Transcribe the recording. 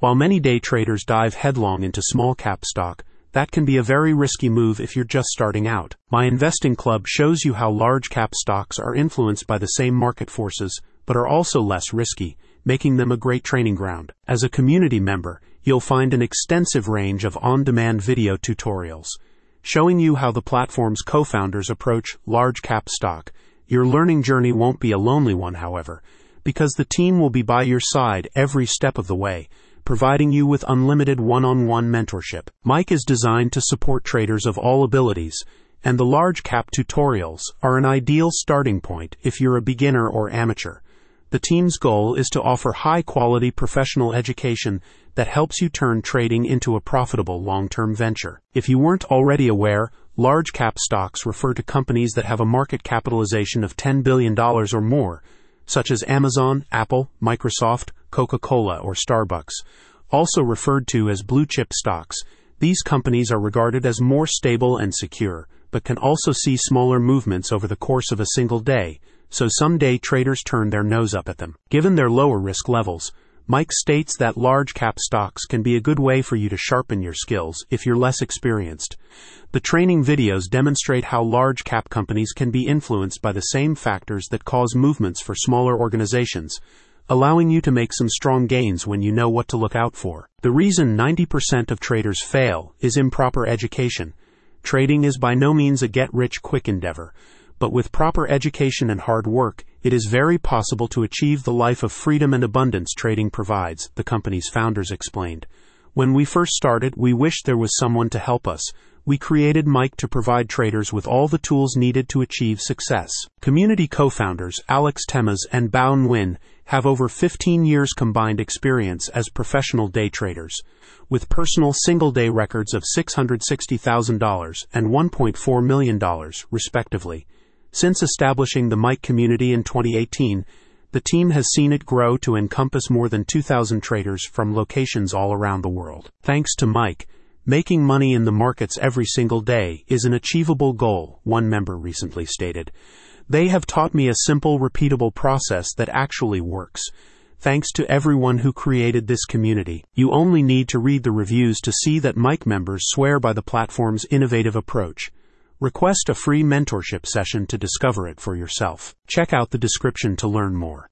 While many day traders dive headlong into small cap stock, that can be a very risky move if you're just starting out. My investing club shows you how large cap stocks are influenced by the same market forces, but are also less risky, making them a great training ground. As a community member, you'll find an extensive range of on demand video tutorials showing you how the platform's co founders approach large cap stock. Your learning journey won't be a lonely one, however, because the team will be by your side every step of the way providing you with unlimited one on one mentorship. MIC is designed to support traders of all abilities, and the large cap tutorials are an ideal starting point if you're a beginner or amateur. The team's goal is to offer high quality professional education that helps you turn trading into a profitable long term venture. If you weren't already aware, large cap stocks refer to companies that have a market capitalization of $10 billion or more such as Amazon, Apple, Microsoft, Coca Cola, or Starbucks. Also referred to as blue chip stocks, these companies are regarded as more stable and secure, but can also see smaller movements over the course of a single day, so some day traders turn their nose up at them. Given their lower risk levels, MIC states that large cap stocks can be a good way for you to sharpen your skills if you're less experienced. The training videos demonstrate how large cap companies can be influenced by the same factors that cause movements for smaller organizations, allowing you to make some strong gains when you know what to look out for. The reason 90% of traders fail is improper education. Trading is by no means a get rich quick endeavor but with proper education and hard work, it is very possible to achieve the life of freedom and abundance trading provides, the company's founders explained. When we first started, we wished there was someone to help us. We created MIC to provide traders with all the tools needed to achieve success. Community co-founders Alex Temas and Bao Nguyen have over 15 years combined experience as professional day traders, with personal single-day records of $660,000 and $1.4 million, respectively. Since establishing the MIC community in 2018, the team has seen it grow to encompass more than 2,000 traders from locations all around the world. Thanks to MIC, making money in the markets every single day is an achievable goal, one member recently stated. They have taught me a simple, repeatable process that actually works. Thanks to everyone who created this community. You only need to read the reviews to see that MIC members swear by the platform's innovative approach. Request a free mentorship session to discover it for yourself. Check out the description to learn more.